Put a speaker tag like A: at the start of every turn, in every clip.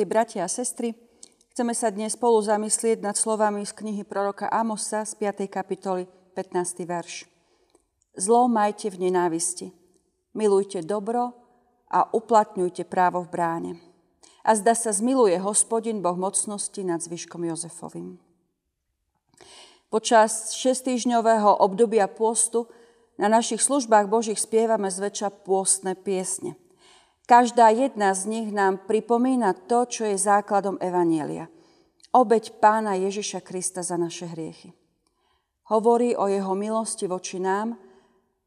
A: Milí bratia a sestry, chceme sa dnes spolu zamyslieť nad slovami z knihy proroka Amosa z 5. kapitoly 15. verš. Zlo majte v nenávisti, milujte dobro a uplatňujte právo v bráne. A zda sa zmiluje hospodin Boh mocnosti nad zvyškom Jozefovým. Počas šestýžňového obdobia pôstu na našich službách Božích spievame zväčša pôstne piesne – Každá jedna z nich nám pripomína to, čo je základom Evanielia. Obeď pána Ježiša Krista za naše hriechy. Hovorí o jeho milosti voči nám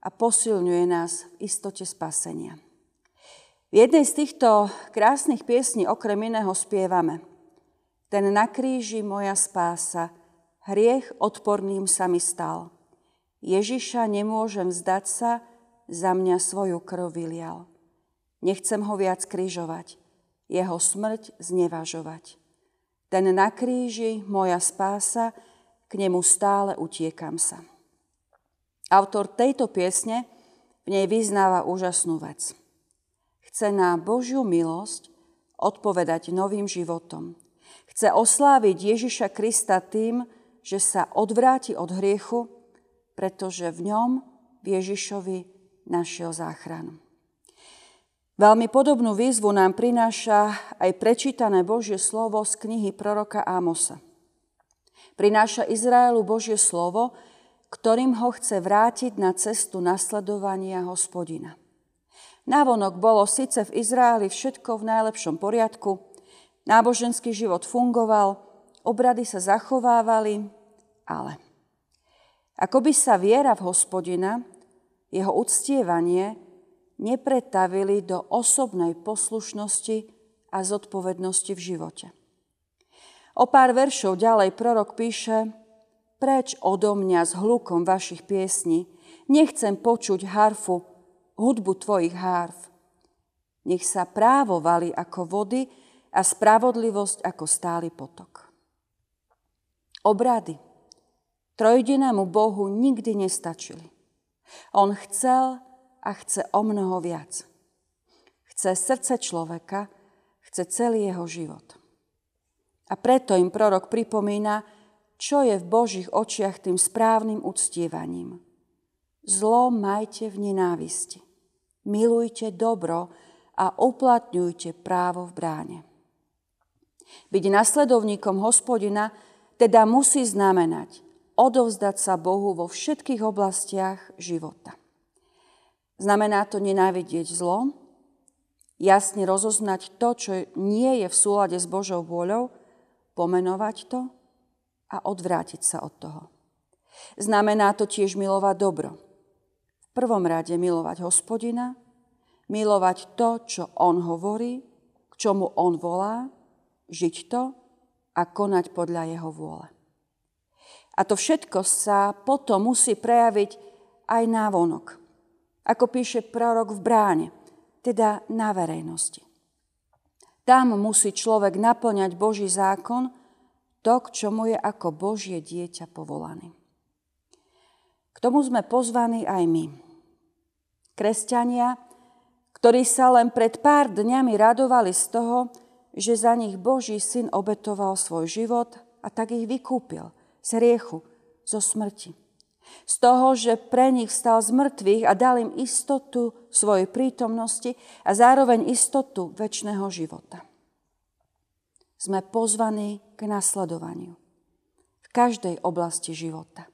A: a posilňuje nás v istote spasenia. V jednej z týchto krásnych piesní okrem iného spievame Ten na kríži moja spása, hriech odporným sa mi stal. Ježiša nemôžem vzdať sa, za mňa svoju krv vylial. Nechcem ho viac krížovať, jeho smrť znevažovať. Ten na kríži, moja spása, k nemu stále utiekam sa. Autor tejto piesne v nej vyznáva úžasnú vec. Chce na Božiu milosť odpovedať novým životom. Chce osláviť Ježiša Krista tým, že sa odvráti od hriechu, pretože v ňom, v Ježišovi, našiel záchranu. Veľmi podobnú výzvu nám prináša aj prečítané Božie slovo z knihy proroka Ámosa. Prináša Izraelu Božie slovo, ktorým ho chce vrátiť na cestu nasledovania hospodina. Návonok bolo síce v Izraeli všetko v najlepšom poriadku, náboženský život fungoval, obrady sa zachovávali, ale ako by sa viera v hospodina, jeho uctievanie nepretavili do osobnej poslušnosti a zodpovednosti v živote. O pár veršov ďalej prorok píše Preč odo mňa s hlukom vašich piesní, nechcem počuť harfu, hudbu tvojich harf. Nech sa právo vali ako vody a spravodlivosť ako stály potok. Obrady trojdenému Bohu nikdy nestačili. On chcel, a chce o mnoho viac. Chce srdce človeka, chce celý jeho život. A preto im prorok pripomína, čo je v Božích očiach tým správnym uctievaním. Zlo majte v nenávisti. Milujte dobro a uplatňujte právo v bráne. Byť nasledovníkom hospodina teda musí znamenať odovzdať sa Bohu vo všetkých oblastiach života. Znamená to nenávidieť zlo, jasne rozoznať to, čo nie je v súlade s Božou vôľou, pomenovať to a odvrátiť sa od toho. Znamená to tiež milovať dobro. V prvom rade milovať hospodina, milovať to, čo on hovorí, k čomu on volá, žiť to a konať podľa jeho vôle. A to všetko sa potom musí prejaviť aj návonok – ako píše prorok v bráne, teda na verejnosti. Tam musí človek naplňať Boží zákon, to, k čomu je ako Božie dieťa povolaný. K tomu sme pozvaní aj my. Kresťania, ktorí sa len pred pár dňami radovali z toho, že za nich Boží syn obetoval svoj život a tak ich vykúpil z riechu, zo smrti. Z toho, že pre nich stal z mŕtvych a dal im istotu svojej prítomnosti a zároveň istotu väčšného života. Sme pozvaní k nasledovaniu v každej oblasti života.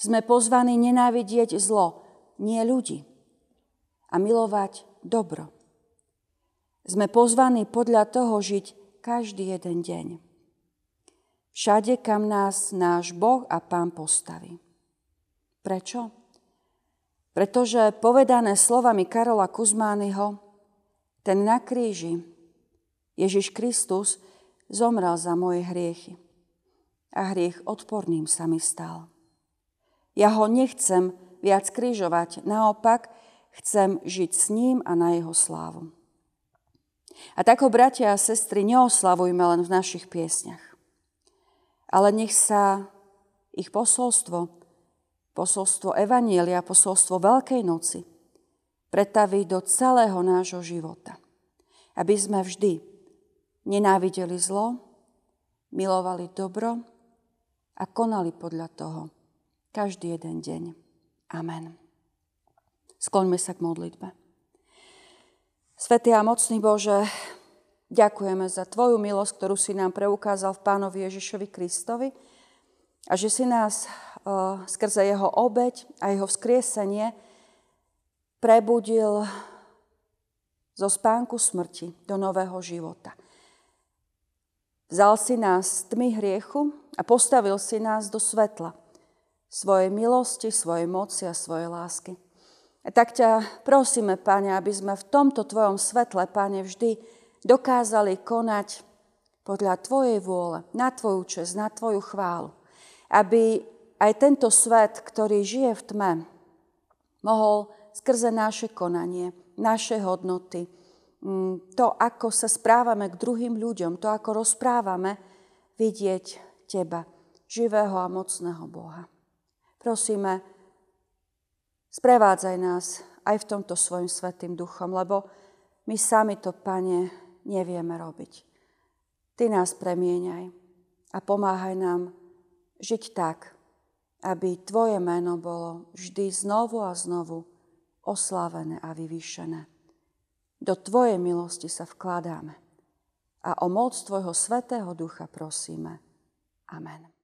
A: Sme pozvaní nenávidieť zlo, nie ľudí, a milovať dobro. Sme pozvaní podľa toho žiť každý jeden deň. Všade, kam nás náš Boh a Pán postaví. Prečo? Pretože povedané slovami Karola Kuzmányho, ten na kríži, Ježiš Kristus, zomrel za moje hriechy. A hriech odporným sa mi stal. Ja ho nechcem viac krížovať, naopak chcem žiť s ním a na jeho slávu. A tak ho, bratia a sestry, neoslavujme len v našich piesňach, ale nech sa ich posolstvo posolstvo Evanielia, posolstvo Veľkej noci pretaví do celého nášho života. Aby sme vždy nenávideli zlo, milovali dobro a konali podľa toho každý jeden deň. Amen. Skloňme sa k modlitbe. Svetý a mocný Bože, ďakujeme za Tvoju milosť, ktorú si nám preukázal v Pánovi Ježišovi Kristovi a že si nás uh, skrze Jeho obeď a Jeho vzkriesenie prebudil zo spánku smrti do nového života. Vzal si nás z tmy hriechu a postavil si nás do svetla svojej milosti, svojej moci a svojej lásky. A tak ťa prosíme, Pane, aby sme v tomto Tvojom svetle, Pane, vždy dokázali konať podľa Tvojej vôle, na Tvoju čest, na Tvoju chválu. Aby aj tento svet, ktorý žije v tme, mohol skrze naše konanie, naše hodnoty, mm, to, ako sa správame k druhým ľuďom, to, ako rozprávame, vidieť Teba, živého a mocného Boha. Prosíme, Sprevádzaj nás aj v tomto svojim svetým duchom, lebo my sami to, Pane, nevieme robiť. Ty nás premieňaj a pomáhaj nám žiť tak, aby Tvoje meno bolo vždy znovu a znovu oslávené a vyvýšené. Do Tvojej milosti sa vkladáme a o moc Tvojho Svetého Ducha prosíme. Amen.